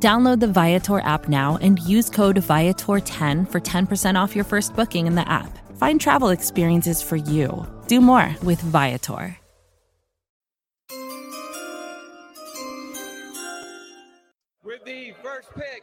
Download the Viator app now and use code Viator10 for 10% off your first booking in the app. Find travel experiences for you. Do more with Viator. With the first pick.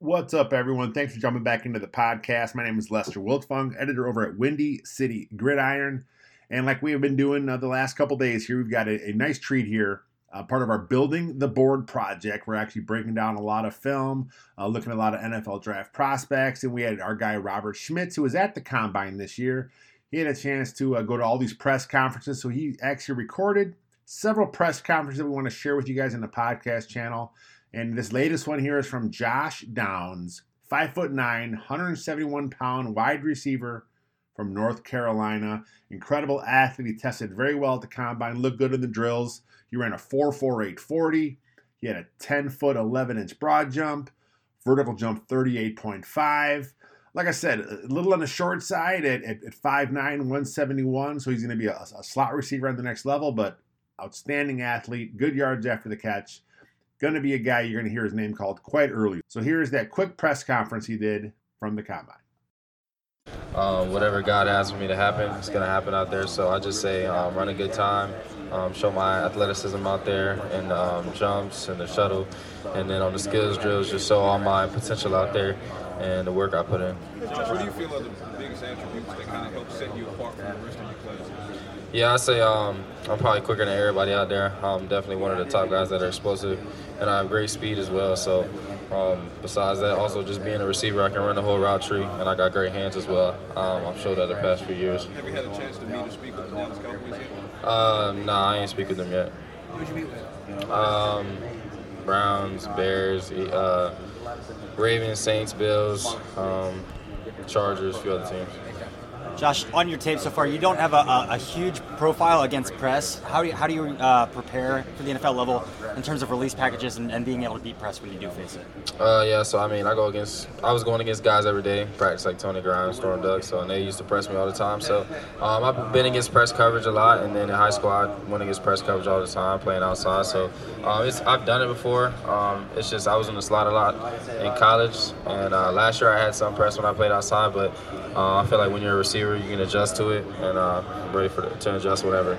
What's up, everyone? Thanks for jumping back into the podcast. My name is Lester Wiltfong, editor over at Windy City Gridiron. And like we have been doing uh, the last couple days here, we've got a, a nice treat here uh, part of our Building the Board project. We're actually breaking down a lot of film, uh, looking at a lot of NFL draft prospects, and we had our guy Robert Schmitz, who was at the combine this year. He had a chance to uh, go to all these press conferences, so he actually recorded several press conferences that we want to share with you guys in the podcast channel. And this latest one here is from Josh Downs, five foot nine, 171 pound wide receiver from North Carolina. Incredible athlete. He tested very well at the combine, looked good in the drills. He ran a 4.4840. He had a 10 foot 11 inch broad jump, vertical jump 38.5. Like I said, a little on the short side at, at, at 5'9, 171. So he's going to be a, a slot receiver on the next level, but outstanding athlete, good yards after the catch. Going to be a guy you're going to hear his name called quite early. So here's that quick press conference he did from the combine. Um, whatever God has for me to happen, it's going to happen out there. So I just say um, run a good time, um, show my athleticism out there and um, jumps and the shuttle. And then on the skills drills, just show all my potential out there and the work I put in. What do you feel are the biggest attributes that kind of help set you apart from the rest of your players? Yeah, I say um, I'm probably quicker than everybody out there. I'm definitely one of the top guys that are explosive, and I have great speed as well. So, um, besides that, also just being a receiver, I can run the whole route tree, and I got great hands as well. Um, I've showed that the past few years. Have you had a chance to meet or speak with the Dallas Cowboys yet? Uh, nah, I ain't speak with them yet. Who'd you meet with? Um, Browns, Bears, uh, Ravens, Saints, Bills, um, Chargers, a few other teams. Josh, on your tape so far, you don't have a, a, a huge profile against press. How do you, how do you uh, prepare for the NFL level in terms of release packages and, and being able to beat press when you do face it? Uh, yeah, so I mean, I go against, I was going against guys every day, practice like Tony Grimes, Storm Duck, so and they used to press me all the time. So um, I've been against press coverage a lot, and then in high school, I went against press coverage all the time, playing outside. So um, I've done it before. Um, it's just I was in the slot a lot in college, and uh, last year I had some press when I played outside, but uh, I feel like when you're a receiver, you can adjust to it, and uh, I'm ready for to adjust whatever.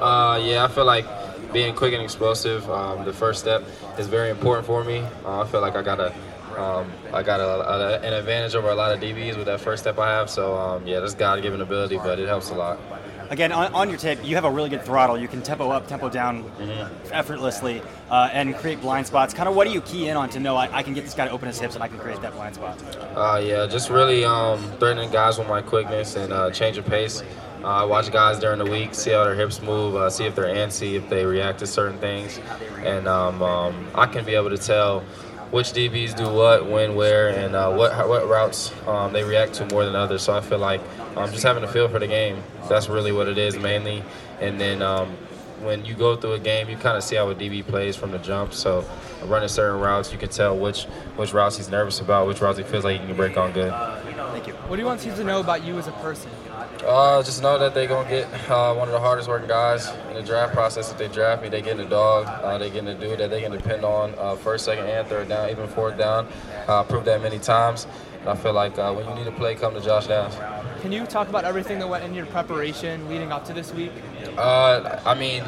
Uh, yeah, I feel like being quick and explosive, um, the first step is very important for me. Uh, I feel like I got a, um, I got a, a, an advantage over a lot of DBs with that first step I have. So um, yeah, that's God-given ability, but it helps a lot. Again, on, on your tape, you have a really good throttle. You can tempo up, tempo down effortlessly uh, and create blind spots. Kind of what do you key in on to know I, I can get this guy to open his hips and I can create that blind spot? Uh, yeah, just really um, threatening guys with my quickness and uh, change of pace. Uh, I watch guys during the week, see how their hips move, uh, see if they're antsy, if they react to certain things, and um, um, I can be able to tell which DBs do what, when, where, and uh, what what routes um, they react to more than others. So I feel like um, just having a feel for the game, that's really what it is mainly. And then um, when you go through a game, you kind of see how a DB plays from the jump. So running certain routes, you can tell which which routes he's nervous about, which routes he feels like he can break on good. Thank you. What do you want teams to know about you as a person? Uh, just know that they're gonna get uh, one of the hardest working guys in the draft process. If they draft me, they're getting a dog. Uh, they getting a dude that they can depend on uh, first, second, and third down, even fourth down. Uh, proved that many times. And I feel like uh, when you need a play, come to Josh Downs. Can you talk about everything that went in your preparation leading up to this week? Uh, I mean,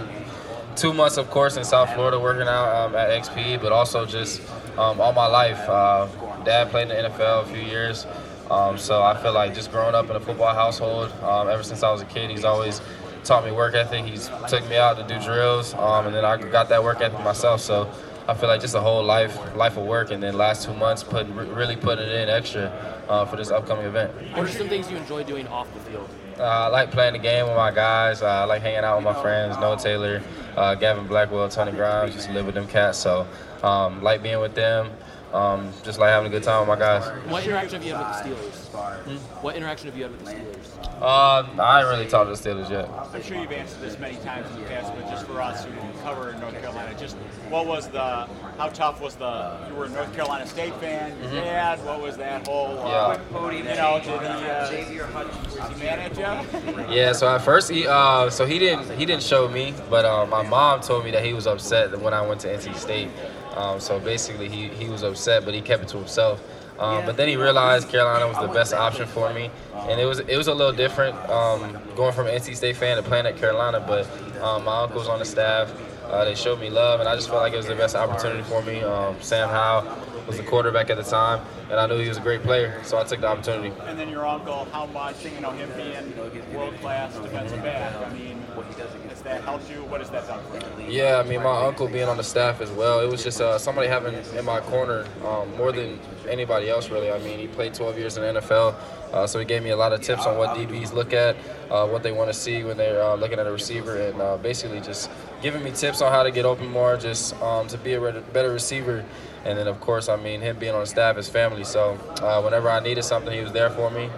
two months, of course, in South Florida working out um, at XP, but also just um, all my life. Uh, dad played in the NFL a few years, um, so I feel like just growing up in a football household, um, ever since I was a kid, he's always taught me work ethic. He's took me out to do drills, um, and then I got that work ethic myself. So I feel like just a whole life, life of work, and then last two months, putting really putting it in extra uh, for this upcoming event. What are some things you enjoy doing off the field? Uh, I like playing the game with my guys. Uh, I like hanging out with my friends, Noah Taylor, uh, Gavin Blackwell, Tony Grimes. Just live with them cats. So, um, like being with them. Um, just like having a good time with my guys. What interaction have you had with the Steelers? Hmm? What interaction have you had with the Steelers? Uh, I ain't really talked to the Steelers yet. I'm sure you've answered this many times in the past, but just for us who cover in North Carolina, just what was the, how tough was the, you were a North Carolina State fan, your dad, what was that whole, uh, you know, did he, uh, was he mad at you? Yeah, so at first he uh, so he didn't he didn't show me, but uh, my mom told me that he was upset when I went to NC State. Um, so basically he, he was upset, but he kept it to himself. Um, but then he realized Carolina was the best option for me, and it was it was a little different um, going from an NC State fan to playing at Carolina. But um, my uncle's on the staff; uh, they showed me love, and I just felt like it was the best opportunity for me. Um, Sam Howell was the quarterback at the time, and I knew he was a great player, so I took the opportunity. And then your uncle, how much, you know, him being world-class defensive back, I mean, what he doesn't has that helped you? What has that done for you? Yeah, I mean, my uncle being on the staff as well, it was just uh, somebody having in my corner um, more than anybody else, really. I mean, he played 12 years in the NFL, uh, so he gave me a lot of tips on what DBs look at, uh, what they want to see when they're uh, looking at a receiver, and uh, basically just giving me tips on how to get open more, just um, to be a better receiver. And then, of course, I mean, him being on the staff his family. So uh, whenever I needed something, he was there for me.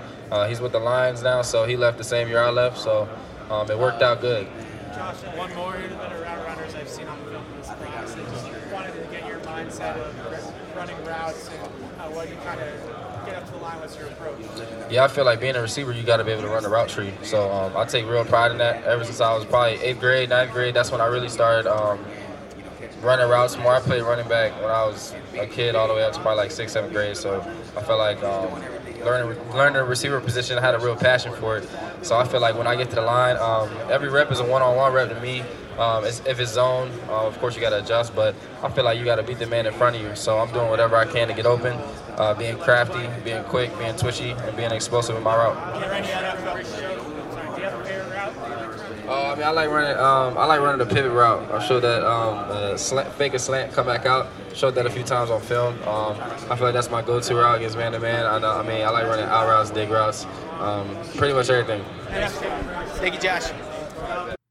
he's with the Lions now, so he left the same year I left, so um, it worked out good. Josh, one more that are route runners I've seen on film this class. I just wanted to get your mindset of running routes and uh, what you kind of get up to the line. What's your approach? Yeah, I feel like being a receiver, you got to be able to run the route tree. So um, I take real pride in that. Ever since I was probably eighth grade, ninth grade, that's when I really started um, running routes more. I played running back when I was a kid, all the way up to probably like sixth, seventh grade. So I felt like um, learning learning the receiver position, I had a real passion for it. So I feel like when I get to the line, um, every rep is a one-on-one rep to me. Um, it's, if it's zone, uh, of course you got to adjust, but I feel like you got to beat the man in front of you. So I'm doing whatever I can to get open, uh, being crafty, being quick, being twitchy, and being explosive in my route. I mean, I like running. Um, I like running the pivot route. I showed that um, uh, slant, fake a slant, come back out. Showed that a few times on film. Um, I feel like that's my go-to route against man-to-man. I, know, I mean, I like running out routes, dig routes, um, pretty much everything. Thank you, Josh.